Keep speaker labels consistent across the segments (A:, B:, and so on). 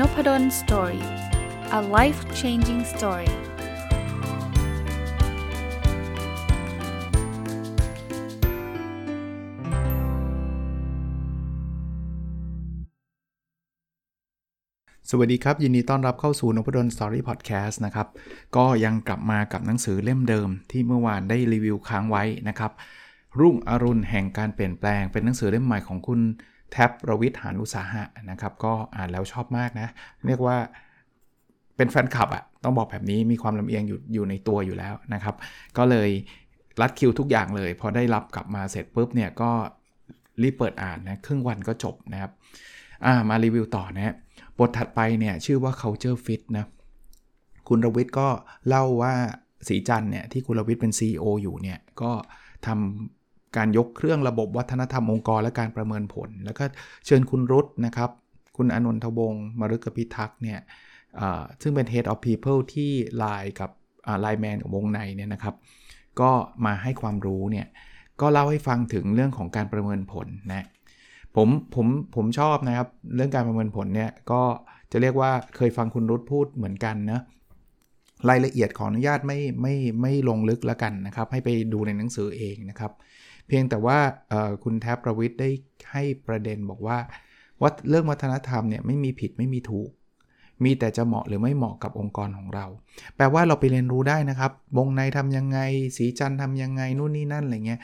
A: Noppadol Story a life changing story สวัสดีครับ ยินดีต้อนรับเข้าสู่นพดล Story Podcast นะครับ ก็ยังกลับมากับหนังสือเล่มเดิมที่เมื่อวานได้รีวิวค้างไว้นะครับ รุ่งอรุณแห่งการเปลี่ยนแปลงเป็นหนังสือเล่มใหม่ของคุณ แท็บประวิทย์หานุสาหะนะครับ ก็อ่านแล้วชอบมากนะ เรียกว่าเป็นแฟนคลับอะต้องบอกแบบนี้มีความลำเอียงอยู่อยู่ในตัวอยู่แล้วนะครับ ก็เลยรัดคิวทุกอย่างเลย พอได้รับกลับมาเสร็จปุ๊บเนี่ยก็รีบเปิดอ่านนะครึ่งวันก็จบนะครับามารีวิวต่อนะบทถัดไปเนี่ยชื่อว่า culture fit นะคุณรวิทย์ก็เล่าว่าสีจันเนี่ยที่คุณรวิทย์เป็น CEO อยู่เนี่ยก็ทำ การยกเครื่องระบบวัฒนธรรมองค์กรและการประเมินผล แล้วก็เชิญคุณรุตนะครับ คุณอนนทวงศ์มรุกพิทักษ์เนี่ยซึ่งเป็น Head of People ที่ไลน์กับไลน์แมนของวงในเนี่ยนะครับ ก็มาให้ความรู้เนี่ยก็เล่าให้ฟังถึงเรื่องของการประเมินผลนะผมผมผมชอบนะครับ เรื่องการประเมินผลเนี่ยก็จะเรียกว่าเคยฟังคุณรุตพูดเหมือนกันนะรายละเอียดขออนุญาตไม่ไม่ไม่ลงลึกแล้วกันนะครับ ให้ไปดูในหนังสือเองนะครับ เพียงแต่ว่าคุณแทบประวิทย์ได้ให้ประเด็นบอกว่าว่าเรื่องวัฒนธรรมเนี่ยไม่มีผิดไม่มีถูก มีแต่จะเหมาะหรือไม่เหมาะกับองค์กรของเรา แปลว่าเราไปเรียนรู้ได้นะครับ วงในทำยังไง ศรีจันทร์ทำยังไง นู่นนี่นั่นอะไรเงี้ย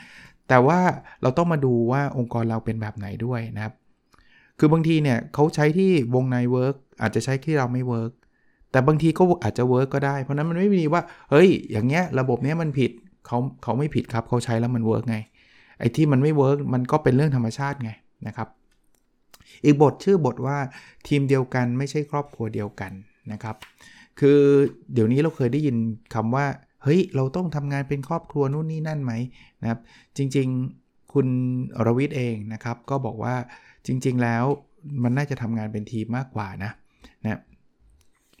A: แต่ว่าเราต้องมาดูว่าองค์กรเราเป็นแบบไหนด้วยนะครับ คือบางทีเนี่ยเขาใช้ที่ Wongnai workอาจจะใช้ที่เราไม่ work แต่บางทีก็อาจจะ work ก็ได้ เพราะนั้นมันไม่มีว่า เฮ้ย อย่างเงี้ยระบบเนี้ยมันผิดเขาเขาไม่ผิดครับเขาใช้แล้วมัน work ไง อันที่มันไม่ work มันก็เป็นเรื่องธรรมชาติไงนะครับ อีกบทชื่อบทว่าทีมเดียวกันไม่ใช่ครอบครัวเดียวกันนะครับ คือเดี๋ยวนี้เราเคยได้ยินคำว่าเฮ้ยเราต้องทำงานเป็นครอบครัวนู่นนี่นั่นไหมนะครับ จริงๆคุณรวิทย์เองนะครับ ก็บอกว่าจริง ๆแล้วมันน่าจะทำงานเป็นทีมมากกว่านะนะ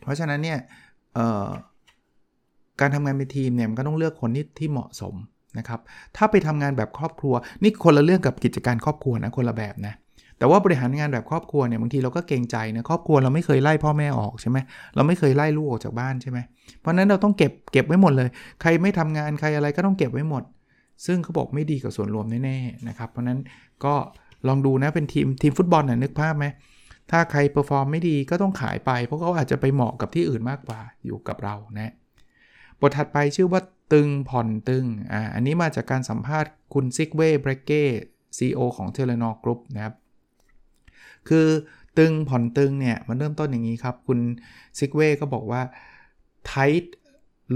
A: เพราะฉะนั้นเนี่ยการทำงานเป็นทีมเนี่ยมันก็ต้องเลือกคนที่ที่เหมาะสม นะครับ ถ้าไปทำงานแบบครอบครัว นี่คนละเรื่องกับกิจการครอบครัวนะคนละแบบนะ แต่ว่าบริหารงานแบบครอบครัวเนี่ยบางทีเราก็เกรงใจนะครอบครัวเราไม่เคยไล่พ่อแม่ออกใช่ไหมเราไม่เคยไล่ลูกออกจากบ้านใช่ไหมเพราะนั้นเราต้องเก็บเก็บไว้หมดเลย ใครไม่ทำงานใครอะไรก็ต้องเก็บไว้หมด ซึ่งเขาบอกไม่ดีกับส่วนรวมแน่ๆนะครับ เพราะนั้นก็ลองดูนะเป็นทีมทีมฟุตบอลนะ่ะนึกภาพไหมถ้าใคร perform ไม่ดีก็ต้องขายไป เพราะเขาอาจจะไปเหมาะกับที่อื่นมากกว่าอยู่กับเรานะ บทถัดไปชื่อว่าตึงผ่อนตึงอ่าอันนี้มาจากการสัมภาษณ์คุณซิกเว่เบรเก้ CEO ของ Telenor Group นะครับคือตึงผ่อนตึงเนี่ยมันเริ่มต้นอย่างนี้ครับ คุณซิกเว่ก็บอกว่า tight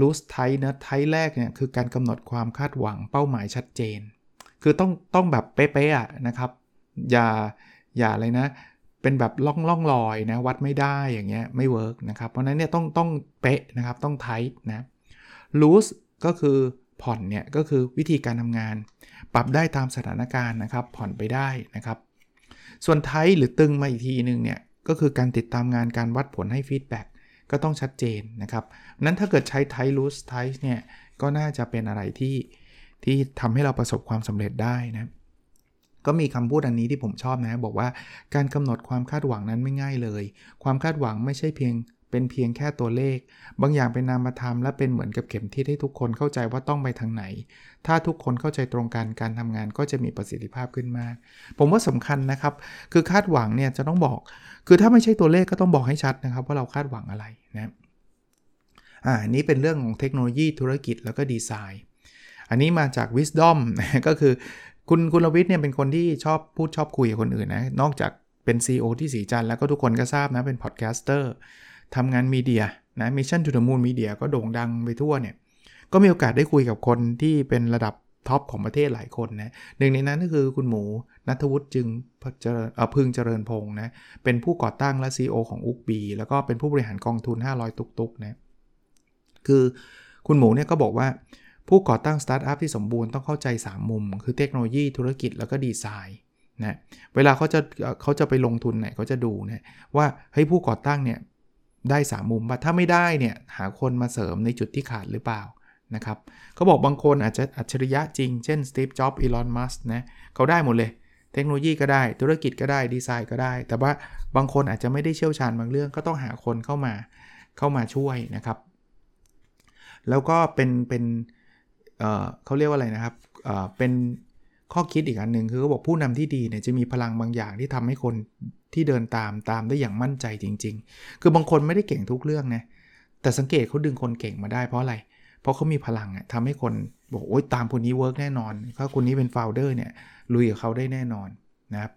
A: loose tight นะ tight แรกเนี่ยคือการกำหนดความคาดหวังเป้าหมายชัดเจน คือต้องต้องแบบเป๊ะๆะนะครับ อย่าอย่าอะไรนะ เป็นแบบล่องล่องลอยนะ วัดไม่ได้อย่างเงี้ยไม่เวิร์กนะครับ เพราะนั้นเนี่ยต้องต้องเป๊ะนะครับต้อง tight นะ loose ก็คือผ่อนเนี่ยก็คือวิธีการทำงาน ปรับได้ตามสถานการณ์นะครับ ผ่อนไปได้นะครับ ส่วนไทหรือตึงมาอีกทีนึงเนี่ยก็คือการติดตามงานการวัดผลให้ feedback ก็ต้องชัดเจนนะครับ นั้นถ้าเกิดใช้ tight loose tight เนี่ยก็น่าจะเป็นอะไรที่ที่ทำให้เราประสบความสำเร็จได้นะ ก็มีคำพูดอันนี้ที่ผมชอบนะ บอกว่าการกำหนดความคาดหวังนั้นไม่ง่ายเลย ความคาดหวังไม่ใช่เพียง เป็นเพียงแค่ตัวเลข บางอย่างเป็นนามธรรมและเป็นเหมือนกับเข็มทิศให้ทุกคนเข้าใจว่าต้องไปทางไหน ถ้าทุกคนเข้าใจตรงกันการทำงานก็จะมีประสิทธิภาพขึ้นมาก ผมว่าสำคัญนะครับ คือคาดหวังเนี่ยจะต้องบอก คือถ้าไม่ใช่ตัวเลขก็ต้องบอกให้ชัดนะครับ ว่าเราคาดหวังอะไรนะอ่านี้เป็นเรื่องของเทคโนโลยีธุรกิจแล้วก็ดีไซน์ อันนี้มาจาก Wisdom ก็คือคุณคุณลวิทย์เนี่ยเป็นคนที่ชอบพูดชอบคุยกับคนอื่นนะนอกจากเป็น CEO ที่สีจันแล้วก็ทุกคนก็ทราบนะเป็นพอดแคสเตอร์ ทำงานมีเดียนะ Mission to the Moon Media ก็โด่งดังไปทั่วเนี่ย ก็มีโอกาสได้คุยกับคนที่เป็นระดับtop ของประเทศหลายคนนะหนึ่งในนั้นก็คือคุณหมูนัทวุฒิจึงพึงเจริญพงศ์นะเป็นผู้ก่อตั้งและ CEO ของ Ookbee แล้วก็เป็นผู้บริหารกองทุน 500 ตุกตุกนะคือคุณหมูเนี่ยก็บอกว่าผู้ก่อตั้งสตาร์ทอัพที่สมบูรณ์ต้องเข้าใจ 3 มุม คือเทคโนโลยีธุรกิจแล้วก็ดีไซน์นะเวลาเขาจะเขาจะไปลงทุนไหนเขาจะดูนะว่าเฮ้ยผู้ก่อตั้งเนี่ย ได้3มุมว่าถ้าไม่ได้เนี่ยหาคนมาเสริมในจุดที่ขาดหรือเปล่านะครับเขาบอกบางคนอาจจะอัจฉริยะจริง เช่นสตีฟจ็อบส์อีลอนมัสนะเขาได้หมดเลย เทคโนโลยีก็ได้ ธุรกิจก็ได้ดีไซน์ก็ได้ แต่ว่าบางคนอาจจะไม่ได้เชี่ยวชาญบางเรื่องก็ต้องหาคนเข้ามาเข้ามาช่วยนะครับ แล้วก็เป็นเป็นเเขาเรียกว่าอะไรนะครับเเป็นข้อคิดอีกอันหนึ่งคือเขาบอกผู้นำที่ดีเนี่ยจะมีพลังบางอย่างที่ทำให้คน ที่เดินตามตามได้อย่างมั่นใจจริง ๆ คือบางคนไม่ได้เก่งทุกเรื่องนะแต่สังเกตเขาดึงคนเก่งมาได้เพราะอะไร เพราะเขามีพลังอะทำให้คนบอกโอ๊ยตามคนนี้ work แน่นอนถ้าคนนี้เป็น founder เนี่ยลุยกับเขาได้แน่นอนนะครับ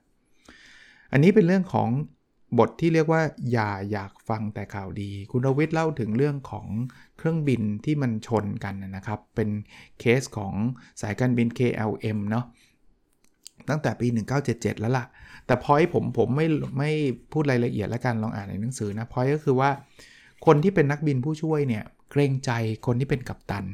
A: อันนี้เป็นเรื่องของบทที่เรียกว่าอย่าอยากฟังแต่ข่าวดี คุณรวิทย์เล่าถึงเรื่องของเครื่องบินที่มันชนกันนะครับ เป็นเคสของสายการบิน KLM เนาะ ตั้งแต่ปี 1977 แล้วล่ะ แต่พอยผมผมไม่ไม่พูดรายละเอียดแล้วกันลองอ่านในหนังสือนะพอยก็คือว่า คนที่เป็นนักบินผู้ช่วยเนี่ยเกรงใจคนที่เป็นกัปตัน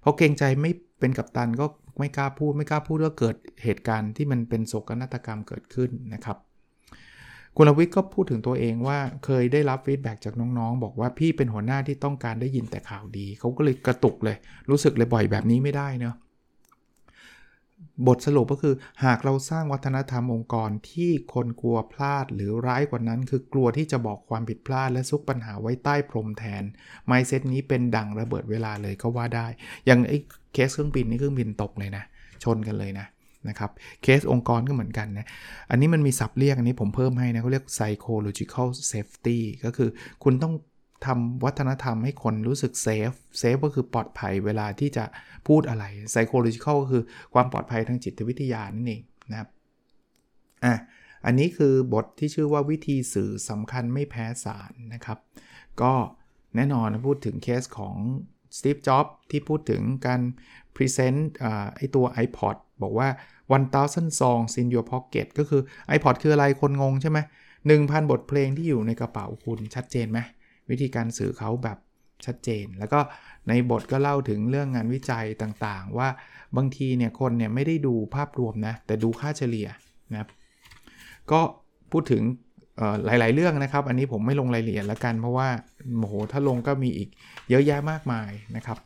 A: เพราะเกรงใจไม่เป็นกัปตันก็ไม่กล้าพูดไม่กล้าพูดว่าเกิดเหตุการณ์ที่มันเป็นโศกนาฏกรรมเกิดขึ้นนะครับคุณลวิทย์ก็พูดถึงตัวเองว่าเคยได้รับฟีดแบ็จากน้องๆ บอกว่าพี่เป็นหัวหน้าที่ต้องการได้ยินแต่ข่าวดี เขาก็เลยกระตุกเลย รู้สึกเลยบ่อยแบบนี้ไม่ได้เนาะ บทสรุปก็คือหากเราสร้างวัฒนธรรมองค์กรที่คนกลัวพลาดหรือร้ายกว่านั้น คือกลัวที่จะบอกความผิดพลาด และซุกปัญหาไว้ใต้พรมแทน mindset นี้เป็นดังระเบิดเวลาเลยก็ว่าได้ อย่างไอ้เคสเครื่องบินนี่เครื่องบินตกเลยนะ ชนกันเลยนะนะครับเคสองค์กรก็เหมือนกันนะ อันนี้มันมีศัพท์เรียกอันนี้ผมเพิ่มให้นะเขาเรียก psychological safety ก็คือคุณต้อง ทำวัฒนธรรมให้คนรู้สึก safe safe ก็คือปลอดภัยเวลาที่จะพูดอะไร psychological ก็คือความปลอดภัยทางจิตวิทยานั่นเองนะครับอะอันนี้คือบทที่ชื่อว่าวิธีสื่อสำคัญไม่แพ้สารนะครับ ก็แน่นอนพูดถึงเคสของสตีฟจ็อบส์ที่พูดถึงการ present ไอตัว iPod บอกว่า 1000 songs in your pocket ก็คือ iPod คืออะไรคนงงใช่ไหม1,000 บทเพลงที่อยู่ในกระเป๋าคุณชัดเจนไหม วิธีการสื่อเขาแบบชัดเจน แล้วก็ในบทก็เล่าถึงเรื่องงานวิจัยต่างๆ ว่าบางทีเนี่ยคนเนี่ยไม่ได้ดูภาพรวมนะ แต่ดูค่าเฉลี่ยนะครับก็พูดถึงหลาย ๆ เรื่องนะครับ อันนี้ผมไม่ลงรายละเอียดล้วกัน เพราะว่าโมโหถ้าลงก็มีอีกเยอะแยะมากมายนะครับ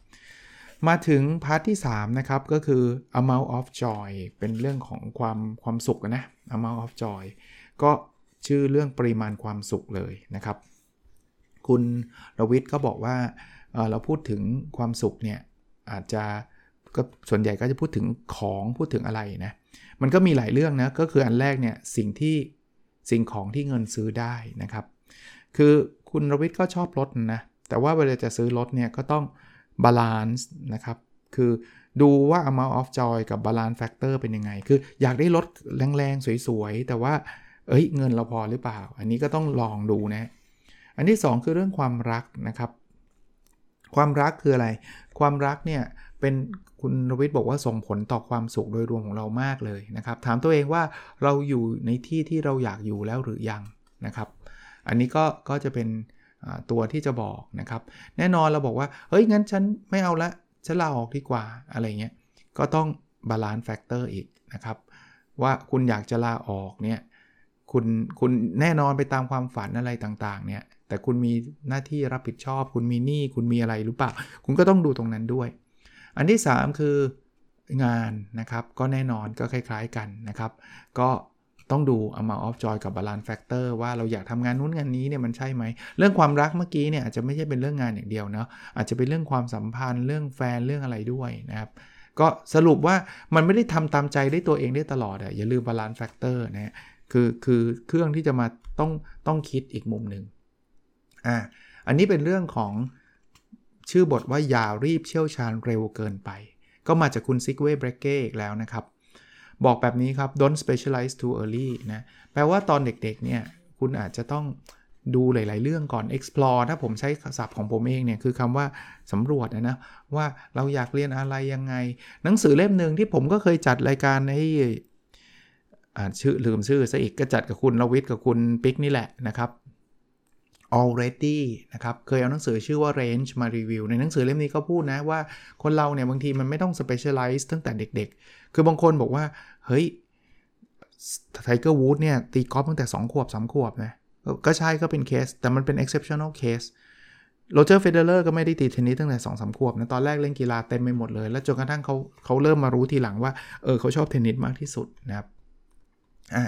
A: มาถึงพาร์ทที่ 3 นะครับ ก็คือ amount of joy เป็นเรื่องของความความสุขนะ amount of joy ก็ชื่อเรื่องปริมาณความสุขเลยนะครับ คุณรวิทย์ก็บอกว่าเราพูดถึงความสุขเนี่ยอาจจะก็ส่วนใหญ่ก็จะพูดถึงของพูดถึงอะไรนะมันก็มีหลายเรื่องนะก็คืออันแรกเนี่ยสิ่งที่สิ่งของที่เงินซื้อได้นะครับ คือคุณรวิทย์ก็ชอบรถนะแต่ว่าเวลาจะซื้อรถเนี่ยก็ต้อง balance นะครับคือดูว่า amount of joy กับ balance factor เป็นยังไง คืออยากได้รถแรงๆ สวยๆ แต่ว่า เอ้ย เงินเราพอหรือเปล่า อันนี้ก็ต้องลองดูนะ อันที่ 2 คือเรื่องความรักนะครับ ความรักคืออะไร ความรักเนี่ยเป็นคุณรวิทย์บอกว่าส่งผลต่อความสุขโดยรวมของเรามากเลยนะครับ ถามตัวเองว่าเราอยู่ในที่ที่เราอยากอยู่แล้วหรือยังนะครับ อันนี้ก็ก็จะเป็นตัวที่จะบอกนะครับ แน่นอนเราบอกว่าเฮ้ยงั้นฉันไม่เอาละฉันลาออกดีกว่าอะไรเงี้ยก็ต้อง balance factor อีกนะครับ ว่าคุณอยากจะลาออกเนี่ยคุณคุณแน่นอนไปตามความฝันอะไรต่างๆเนี่ย แต่คุณมีหน้าที่รับผิดชอบ คุณมีหนี้คุณมีอะไรหรือเปล่า คุณก็ต้องดูตรงนั้นด้วย อันที่ 3 คืองานนะครับ ก็แน่นอนก็คล้าย ๆกันนะครับ ก็ต้องดู amount of joy กับ balance factor ว่าเราอยากทำงานนู้นงานนี้เนี่ยมันใช่ไหม เรื่องความรักเมื่อกี้เนี่ยอาจจะไม่ใช่เป็นเรื่องงานอย่างเดียวเนาะอาจจะเป็นเรื่องความสัมพันธ์เรื่องแฟนเรื่องอะไรด้วยนะครับ ก็สรุปว่ามันไม่ได้ทำตามใจได้ตัวเองได้ตลอดอะอย่าลืม balance factor นะคือคือเครื่องที่จะมาต้องต้องคิดอีกมุมหนึ่ง อ่าอันนี้เป็นเรื่องของชื่อบทว่าอย่ารีบเชี่ยวชาญเร็วเกินไป ก็มาจากคุณซิกเวเบรเก้อีกแล้วนะครับ บอกแบบนี้ครับ don't specialize too early นะแปลว่าตอนเด็กๆเนี่ยคุณอาจจะต้องดูหลาย ๆ เรื่องก่อน explore ถ้าผมใช้ศัพท์ของผมเองเนี่ย คือคำว่าสำรวจนะว่าเราอยากเรียนอะไรยังไง หนังสือเล่มหนึ่งที่ผมก็เคยจัดรายการให้อ่าชื่อลืมชื่อซะอีกก็จัดกับคุณลวิทย์กับคุณปิ๊กนี่แหละนะครับ already นะครับ เคยเอาหนังสือชื่อว่า range มารีวิว ในหนังสือเล่มนี้ก็พูดนะว่าคนเราเนี่ยบางทีมันไม่ต้อง specialize ตั้งแต่เด็กๆ คือบางคนบอกว่า เฮ้ยไทเกอร์วูดส์เนี่ยตีกอล์ฟตั้งแต่ 2 ขวบ 3 ขวบนะ ก็ใช่ก็เป็นเคส แต่มันเป็น exceptional case โรเจอร์เฟเดอเรอร์ก็ไม่ได้ตีเทนนิสตั้งแต่2อสขวบนะตอนแรกเล่นกีฬาเต็มไปหมดเลย แล้วจนกระทั่งเขาเขาเริ่มมารู้ทีหลังว่าเออเขาชอบเทนนิสมากที่สุดนะครับอ่า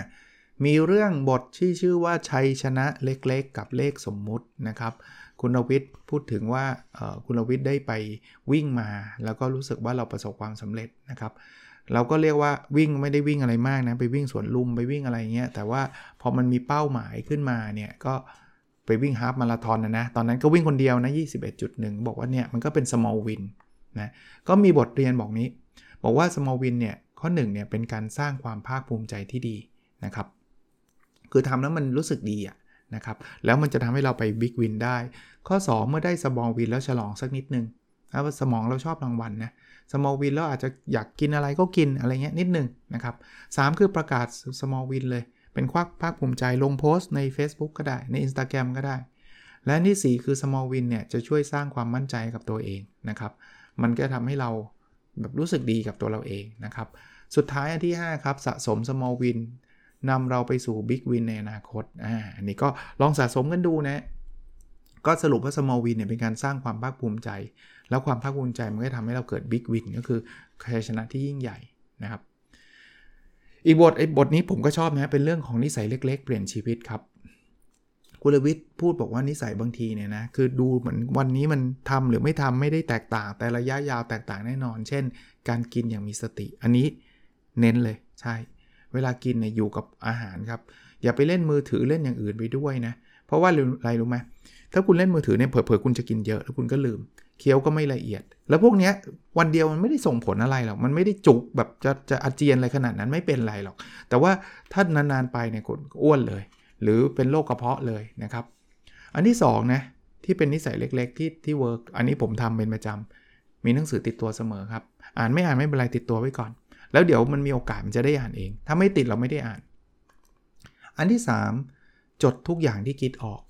A: มีเรื่องบทที่ชื่อว่าชัยชนะเล็กๆ กับเลขสมมุตินะครับ คุณรวิศพูดถึงว่าคุณรวิศได้ไปวิ่งมา แล้วก็รู้สึกว่าเราประสบความสำเร็จนะครับ เราก็เรียกว่าวิ่งไม่ได้วิ่งอะไรมากนะ ไปวิ่งสวนลุมไปวิ่งอะไรเงี้ยแต่ว่าพอมันมีเป้าหมายขึ้นมาเนี่ยก็ไปวิ่งฮาฟมาราธอนนะนะ ตอนนั้นก็วิ่งคนเดียวนะ 21.1 บอกว่าเนี่ยมันก็เป็น small win นะก็มีบทเรียนบอกนี้ บอกว่า small win เนี่ยข้อ1เนี่ยเป็นการสร้างความภาคภูมิใจที่ดีนะครับ คือทำแล้วมันรู้สึกดีอะนะครับแล้วมันจะทำให้เราไปบิ๊กวินได้ ข้อ 2 เมื่อได้สมอลวินแล้วฉลองสักนิดนึงนะสมองเราชอบรางวัลนะสมอลวินแล้วอาจจะอยากกินอะไรก็กินอะไรเงี้ยนิดนึงนะครับสคือประกาศสมอลวินเลย เป็นควักภาคภูมิใจลงโพสต์ใน Facebook ก็ได้ใน Instagram ก็ได้ และที่ 4 คือ small win เนี่ยจะช่วยสร้างความมั่นใจกับตัวเองนะครับมันก็ทำให้เราแบบรู้สึกดีกับตัวเราเองนะครับสุดท้ายอันที่ 5 ครับ สะสม small win นำเราไปสู่บิ๊กวินในอนาคตอ่าอันนี้ก็ลองสะสมกันดูนะ ก็สรุปว่า small win เนี่ยเป็นการสร้างความภาคภูมิใจ แล้วความภาคภูมิใจมันก็ทำให้เราเกิดบิ๊กวินก็คือชัยชนะที่ยิ่งใหญ่นะครับ อีกบทไอ้บทนี้ผมก็ชอบนะเป็นเรื่องของนิสัยเล็ก ๆ เปลี่ยนชีวิตครับกุลวิทย์พูดบอกว่านิสัยบางทีเนี่ยนะคือดูเหมือนวันนี้มันทำหรือไม่ทำไม่ได้แตกต่าง แต่ระยะยาวแตกต่างแน่นอน เช่น การกินอย่างมีสติ อันนี้เน้นเลยใช่ เวลากินเนี่ยอยู่กับอาหารครับ อย่าไปเล่นมือถือเล่นอย่างอื่นไปด้วยนะ เพราะว่าอะไรรู้ไหมถ้าคุณเล่นมือถือเนี่ยเผลอๆคุณจะกินเยอะแล้วคุณก็ลืม เคี้ยวก็ไม่ละเอียด แล้วพวกนี้วันเดียวมันไม่ได้ส่งผลอะไรหรอก มันไม่ได้จุกแบบจะจะอาเจียนอะไรขนาดนั้นไม่เป็นไรหรอก แต่ว่าถ้านานๆไปเนี่ยคุณอ้วนเลย หรือเป็นโรคกระเพาะเลยนะครับ อันที่2นะที่เป็นนิสัยเล็กๆที่ที่ work อันนี้ผมทำเป็นประจำมีหนังสือติดตัวเสมอครับ อ่านไม่อ่านไม่เป็นไรติดตัวไว้ก่อน แล้วเดี๋ยวมันมีโอกาสมันจะได้อ่านเอง ถ้าไม่ติดเราไม่ได้อ่าน อันที่ 3 จดทุกอย่างที่คิดออก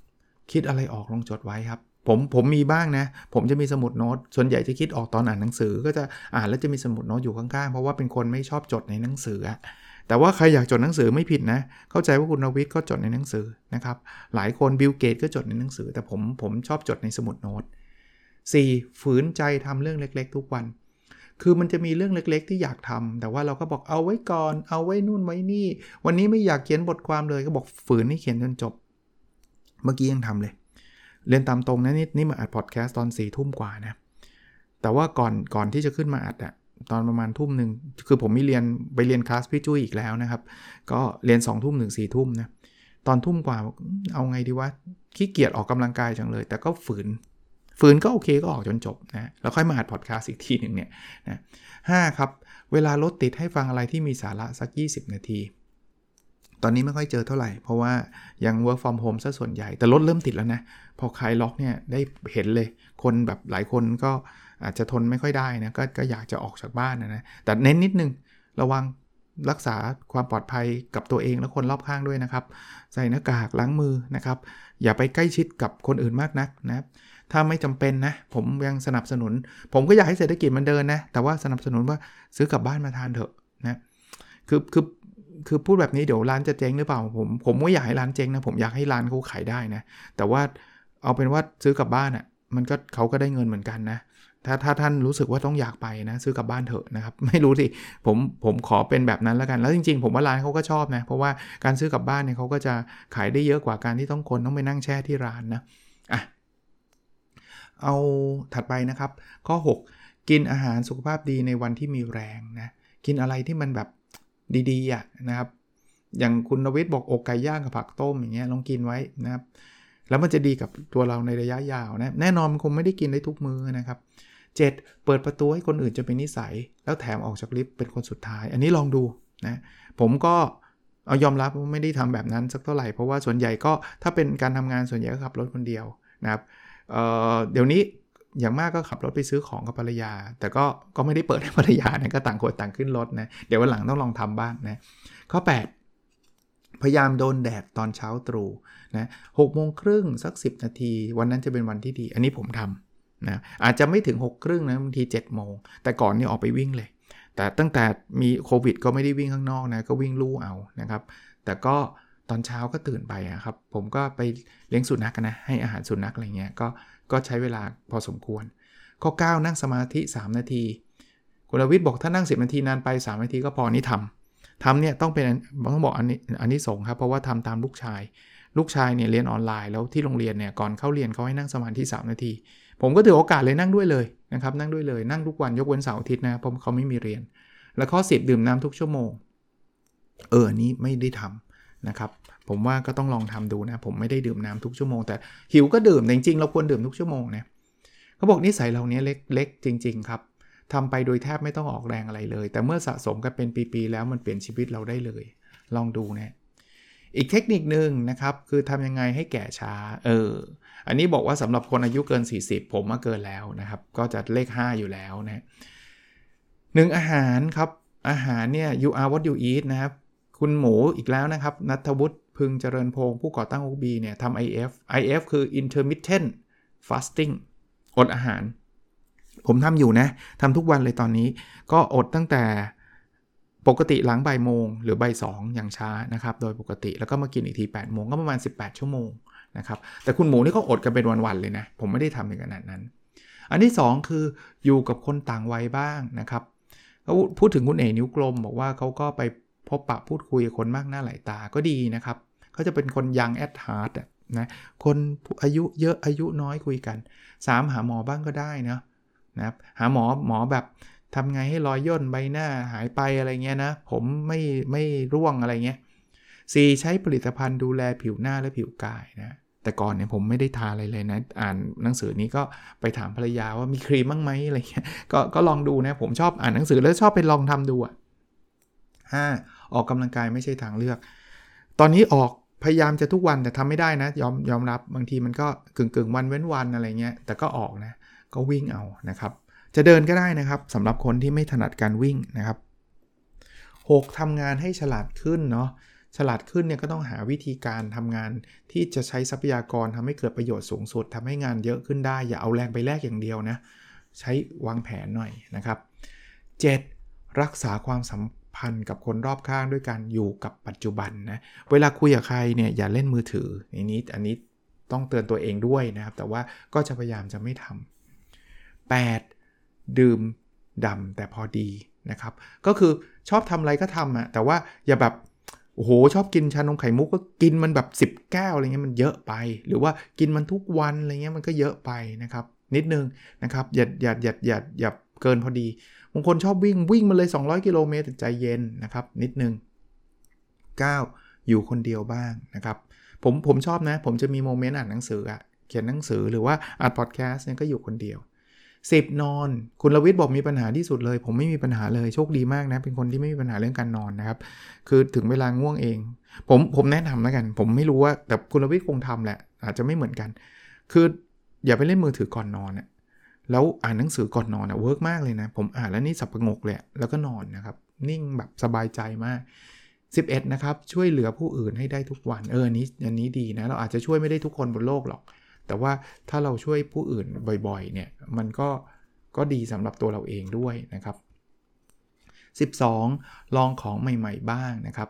A: คิดอะไรออกลองจดไว้ครับ ผมผมมีบ้างนะ ผมจะมีสมุดโน้ต ส่วนใหญ่จะคิดออกตอนอ่านหนังสือ ก็จะอ่านแล้วจะมีสมุดโน้ตอยู่ข้างๆ เพราะว่าเป็นคนไม่ชอบจดในหนังสือ แต่ว่าใครอยากจดหนังสือไม่ผิดนะ เข้าใจว่าคุณนวิทย์ก็จดในหนังสือนะครับ หลายคนบิลเกตก็จดในหนังสือ แต่ผมผมชอบจดในสมุดโน้ต 4. ฝืนใจทำเรื่องเล็ก ๆ ทุกวัน คือมันจะมีเรื่องเล็ก ๆ ที่อยากทำแต่ว่าเราก็บอกเอาไว้ก่อน เอาไว้นู่นไว้นี่ วันนี้ไม่อยากเขียนบทความเลยก็บอกฝืนให้เขียนจนจบ เมื่อกี้ยังทำเลย เรียนตามตรงนะนี่นี่มาอัดพอดแคสต์ตอน4ี่ทุ่มกว่านะ แต่ว่าก่อนก่อนที่จะขึ้นมาอัดอะตอนประมาณทุ่มหนึ่งคือผมมีเรียนไปเรียนคลาสพี่จุ้ยอีกแล้วนะครับ ก็เรียน2องทุ่มถึงสี่ทุ่มนะ ตอนทุ่มกว่าเอาไงดีวะ ขี้เกียจออกกำลังกายจังเลย แต่ก็ฝืน ฝืนก็โอเคก็ออกจนจบนะแล้วค่อยมาอัดพอดแคสต์อีกทีหนึ่งเนี่ยนะห้าครับเวลารถติดให้ฟังอะไรที่มีสาระสัก 20 นาที ตอนนี้ไม่ค่อยเจอเท่าไหร่ เพราะว่ายัง work from home ซะส่วนใหญ่ แต่รถเริ่มติดแล้วนะ พอคลายล็อกเนี่ยได้เห็นเลย คนแบบหลายคนก็อาจจะทนไม่ค่อยได้นะกก็อยากจะออกจากบ้านนะนะ แต่เน้นนิดนึง ระวัง รักษาความปลอดภัยกับตัวเองและคนรอบข้างด้วยนะครับ ใส่หน้ากากล้างมือนะครับ อย่าไปใกล้ชิดกับคนอื่นมากนักนะถ้าไม่จำเป็นนะ ผมยังสนับสนุน ผมก็อยากให้เศรษฐกิจมันเดินนะ แต่ว่าสนับสนุนว่าซื้อกลับบ้านมาทานเถอะนะคือคือคือพูดแบบนี้เดี๋ยวร้านจะเจ๊งหรือเปล่าผมผมไม่อยากให้ร้านเจ๊งนะผมอยากให้ร้านเขาขายได้นะ แต่ว่าเอาเป็นว่าซื้อกลับบ้านอะ่ะมันก็เขาก็ได้เงินเหมือนกันนะ ถ้าถ้าท่านรู้สึกว่าต้องอยากไปนะซื้อกลับบ้านเถอะนะครับ ไม่รู้สิผมผมขอเป็นแบบนั้นแล้วกันแล้วจริง ๆ ผมว่าร้านเขาก็ชอบนะเพราะว่าการซื้อกลับบ้านเนี่ยเขาก็จะขายได้เยอะกว่าการที่ต้องคนต้องไปนั่งแช่ที่ร้านนะอะเอาถัดไปนะครับ ข้อ 6 กินอาหารสุขภาพดีในวันที่มีแรงนะกินอะไรที่มันแบบดีๆอะนะครับอย่างคุณนวิทย์บอกอกไก่ย่างกับผักต้มอย่างเงี้ยลองกินไว้นะครับแล้วมันจะดีกับตัวเราในระยะยาวนะแน่นอนมันคงไม่ได้กินได้ทุกมื้อนะครับ 7. เปิดประตูให้คนอื่นจะเป็นนิสัย แล้วแถมออกจากลิฟต์เป็นคนสุดท้าย อันนี้ลองดูนะผมก็เอายอมรับว่าไม่ได้ทำแบบนั้นสักเท่าไหร่ เพราะว่าส่วนใหญ่ก็ถ้าเป็นการทำงานส่วนใหญ่ก็ขับรถคนเดียวนะครับเดี๋ยวนี้อย่างมากก็ขับรถไปซื้อของกับภรรยา แต่ก็ก็ไม่ได้เปิดให้ภรรยานะก็ต่างคนต่างขึ้นรถนะเดี๋ยววันหลังต้องลองทำบ้างนะข้อ 8 พยายามโดนแดดตอนเช้าตรู่นะหกโมงครึ่งสัก 10 นาที วันนั้นจะเป็นวันที่ดี อันนี้ผมทำ นะอาจจะไม่ถึง6กครึ่งนะบางที7จ็ดโมง แต่ก่อนนี่ออกไปวิ่งเลย แต่ตั้งแต่มีโควิด ก็ไม่ได้วิ่งข้างนอกนะก็วิ่งลู่เอานะครับ แต่ก็ตอนเช้าก็ตื่นไปครับ ผมก็ไปเลี้ยงสุนัขนะ ให้อาหารสุนัขอะไรเงี้ยก็ก็ใช้เวลาพอสมควร ข้อ 9 นั่งสมาธิ 3 นาที คุณวิทย์บอกถ้านั่ง 10 นาทีนานไป 3 นาทีก็พอนี่ททำเนี่ยต้องเป็นต้องบอกอันนี้อันนี้สงครับเพราะว่าทำตามลูกชาย ลูกชายเนี่ยเรียนออนไลน์แล้วที่โรงเรียนเนี่ยก่อนเข้าเรียนเขาให้นั่งสมาธิ 3 นาที ผมก็ถือโอกาสเลยนั่งด้วยเลยนะครับนั่งด้วยเลยนั่งทุกวันยกเว้นเสาร์อาทิตย์นะเพราะเขาไม่มีเรียน แล้วข้อ 10 ดื่มน้ำทุกชั่วโมง เออนี้ไม่ได้ทำนะครับผมว่าก็ต้องลองทำดูนะ ผมไม่ได้ดื่มน้ำทุกชั่วโมง แต่หิวก็ดื่มแต่จริงๆเราควรดื่มทุกชั่วโมงนะเขาบอกนิสัยเรานี้เล็กเล็กจริง ๆ ครับทำไปโดยแทบไม่ต้องออกแรงอะไรเลย แต่เมื่อสะสมกันเป็นปี ๆ แล้วมันเปลี่ยนชีวิตเราได้เลย ลองดูนะ อีกเทคนิคหนึ่งนะครับ คือทำยังไงให้แก่ช้า เออ อันนี้บอกว่าสำหรับคนอายุเกิน 40 ผมมาเกินแล้วนะครับ ก็จะเลข 5 อยู่แล้วนะหนึ่งอาหารครับ อาหารเนี่ย you are what you eat นะครับ คุณหมูอีกแล้วนะครับ นัทวุฒิพึงเจริญพงศ์ผู้ก่อตั้ง OB เนี่ยทำ IF IF คือ intermittent fasting อดอาหาร ผมทำอยู่นะทำทุกวันเลยตอนนี้ ก็อดตั้งแต่ ปกติหลังบ่ายโมงหรือบ่ายสองอย่างช้านะครับ โดยปกติแล้วก็มากินอีกที8โมงก็ประมาณ 18 ชั่วโมงนะครับแต่คุณหมูนี่ก็อดกันเป็นวันๆเลยนะ ผมไม่ได้ทำในขนาดนั้น อันที่ 2 คืออยู่กับคนต่างวัยบ้างนะครับเขาพูดถึงคุณเอนิ้วกลม บอกว่าเขาก็ไปพบปะพูดคุยกับคนมากหน้าหลายตาก็ดีนะครับเขาจะเป็นคน young at heart นะคนอายุเยอะอายุน้อยคุยกัน 3 หาหมอบ้างก็ได้นะนะหาหมอหมอแบบ ทำไงให้รอยย่นใบหน้าหายไปอะไรเงี้ยนะ ผมไม่ไม่ร่วงอะไรเงี้ยสี่ใช้ผลิตภัณฑ์ดูแลผิวหน้าและผิวกายนะ แต่ก่อนเนี่ยผมไม่ได้ทาอะไรเลยนะ อ่านหนังสือนี้ก็ไปถามภรรยาว่ามีครีมบ้างไหมอะไรเงี้ยก็ก็ลองดูนะ ผมชอบอ่านหนังสือแล้วชอบไปลองทำดูอะห้าออกกำลังกายไม่ใช่ทางเลือก ตอนนี้ออกพยายามจะทุกวันแต่ทำไม่ได้นะ ยอมยอมรับบางทีมันก็กึ่งกึ่งวันเว้นวันอะไรเงี้ยแต่ก็ออกนะ ก็วิ่งเอานะครับ จะเดินก็ได้นะครับสำหรับคนที่ไม่ถนัดการวิ่งนะครับ 6. ทำงานให้ฉลาดขึ้นเนาะฉลาดขึ้นเนี่ยก็ต้องหาวิธีการทำงานที่จะใช้ทรัพยากรทำให้เกิดประโยชน์สูงสุดทำให้งานเยอะขึ้นได้ อย่าเอาแรงไปแลกอย่างเดียวนะใช้วางแผนหน่อยนะครับ 7. รักษาความสัมพันธ์กับคนรอบข้างด้วยการอยู่กับปัจจุบันนะเวลาคุยกับใครเนี่ยอย่าเล่นมือถืออันนี้อันนี้ต้องเตือนตัวเองด้วยนะครับ แต่ว่าก็จะพยายามจะไม่ทำ 8. ดื่มดำแต่พอดีนะครับ ก็คือชอบทำอะไรก็ทำอะแต่ว่าอย่าแบบโอ้โหชอบกินชานมไข่มุกก็กินมันแบบ 10 แก้วอะไรเงี้ยมันเยอะไป หรือว่ากินมันทุกวันอะไรเงี้ยมันก็เยอะไปนะครับ นิดนึงนะครับอย่าอย่าอย่าอย่าอย่าเกินพอดีบางคนชอบวิ่งวิ่งมาเลย 200 กิโลเมตรใจเย็นนะครับ นิดนึง 9. อยู่คนเดียวบ้างนะครับ ผมผมชอบนะ ผมจะมีโมเมนต์อ่านหนังสืออะเขียนหนังสือหรือว่าอ่านพอดแคสต์เนี่ยก็อยู่คนเดียว 10 นอน คุณลวิทย์บอกมีปัญหาที่สุดเลย ผมไม่มีปัญหาเลยโชคดีมากนะ เป็นคนที่ไม่มีปัญหาเรื่องการนอนนะครับ คือถึงเวลาง่วงเอง ผมผมแนะนำแล้วกัน ผมไม่รู้ว่าแต่คุณลวิทย์คงทำแหละ อาจจะไม่เหมือนกัน คืออย่าไปเล่นมือถือก่อนนอนนะแล้วอ่านหนังสือก่อนนอนอะเวิร์กมากเลยนะ ผมอ่านแล้วนี่สับประงกเลยแล้วก็นอนนะครับ นิ่งแบบสบายใจมาก 11 นะครับ ช่วยเหลือผู้อื่นให้ได้ทุกวัน เอออันนี้อันนี้ดีนะ เราอาจจะช่วยไม่ได้ทุกคนบนโลกหรอก แต่ว่าถ้าเราช่วยผู้อื่นบ่อยๆเนี่ยมันก็ก็ดีสำหรับตัวเราเองด้วยนะครับ 12 ลองของใหม่ ๆ บ้างนะครับ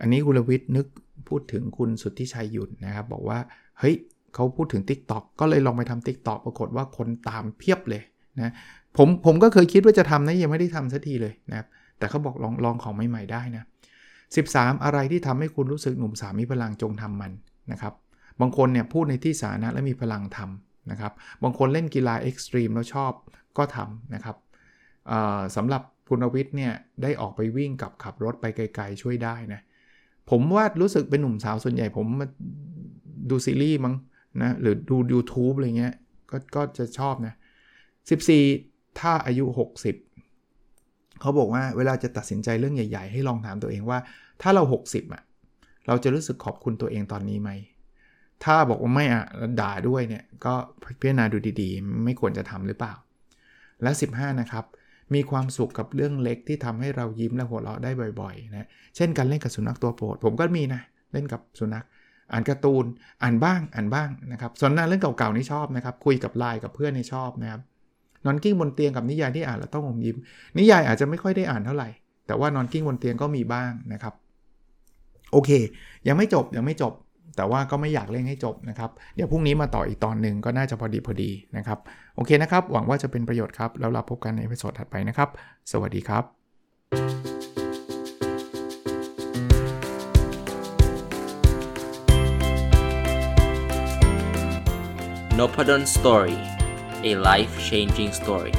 A: อันนี้คุณลวิทย์นึกพูดถึงคุณสุทธิชัยหยุนนะครับ บอกว่าเฮ้ยเขาพูดถึง Tik t o อกก็เลยลองไปทำ Tik t o อกปรากฏว่าคนตามเพียบเลยนะผมผมก็เคยคิดว่าจะทำนะยังไม่ได้ทำสักทีเลยนะครับแต่เขาบอกลองลองของใหม่ๆได้นะ 13 อะไรที่ทำให้คุณรู้สึกหนุ่มสามีพลังจงทำมันนะครับ บางคนเนี่ยพูดในที่สาธารณะและมีพลังทำนะครับ บางคนเล่นกีฬาเอ็กซ์ตรีมแล้วชอบก็ทำนะครับสำหรับคุณวิทย์เนี่ยได้ออกไปวิ่งกับขับรถไปไกลๆช่วยได้นะ ผมว่ารู้สึกเป็นหนุ่มสาวส่วนใหญ่ผมมาดูซีรีส์มั้งนะหรือดู YouTube อะไรเงี้ยก็ก็จะชอบนะ 14 ถ้าอายุ 60 เขาบอกว่าเวลาจะตัดสินใจเรื่องใหญ่ ๆ ให้ลองถามตัวเองว่า ถ้าเรา 60อะเราจะรู้สึกขอบคุณตัวเองตอนนี้ไหม ถ้าบอกว่าไม่อะด่าด้วยเนี่ยก็พิจารณาดูดีๆ ไม่ควรจะทำหรือเปล่า และ 15 นะครับมีความสุขกับเรื่องเล็กที่ทำให้เรายิ้มและหัวเราะได้บ่อยๆนะ เช่นการเล่นกับสุนัขตัวโปรด ผมก็มีนะ เล่นกับสุนัข อ่านการ์ตูน อ่านบ้าง อ่านบ้างนะครับส่วนนั้นเรื่องเก่าๆนี่ชอบนะครับ คุยกับไลน์กับเพื่อนนี่ชอบนะครับ นอนกลิ้งบนเตียงกับนิยายที่อ่านแล้วต้องอมยิ้ม นิยายอาจจะไม่ค่อยได้อ่านเท่าไหร่ แต่ว่านอนกลิ้งบนเตียงก็มีบ้างนะครับ โอเค ยังไม่จบ ยังไม่จบ แต่ว่าก็ไม่อยากเร่งให้จบนะครับ เดี๋ยวพรุ่งนี้มาต่ออีกตอนหนึ่งก็น่าจะพอดีพอดีนะครับ โอเคนะครับ หวังว่าจะเป็นประโยชน์ครับ แล้วเราพบกันใน episode ถัดไปนะครับ สวัสดีครับ
B: n o p a d o n Story a life changing story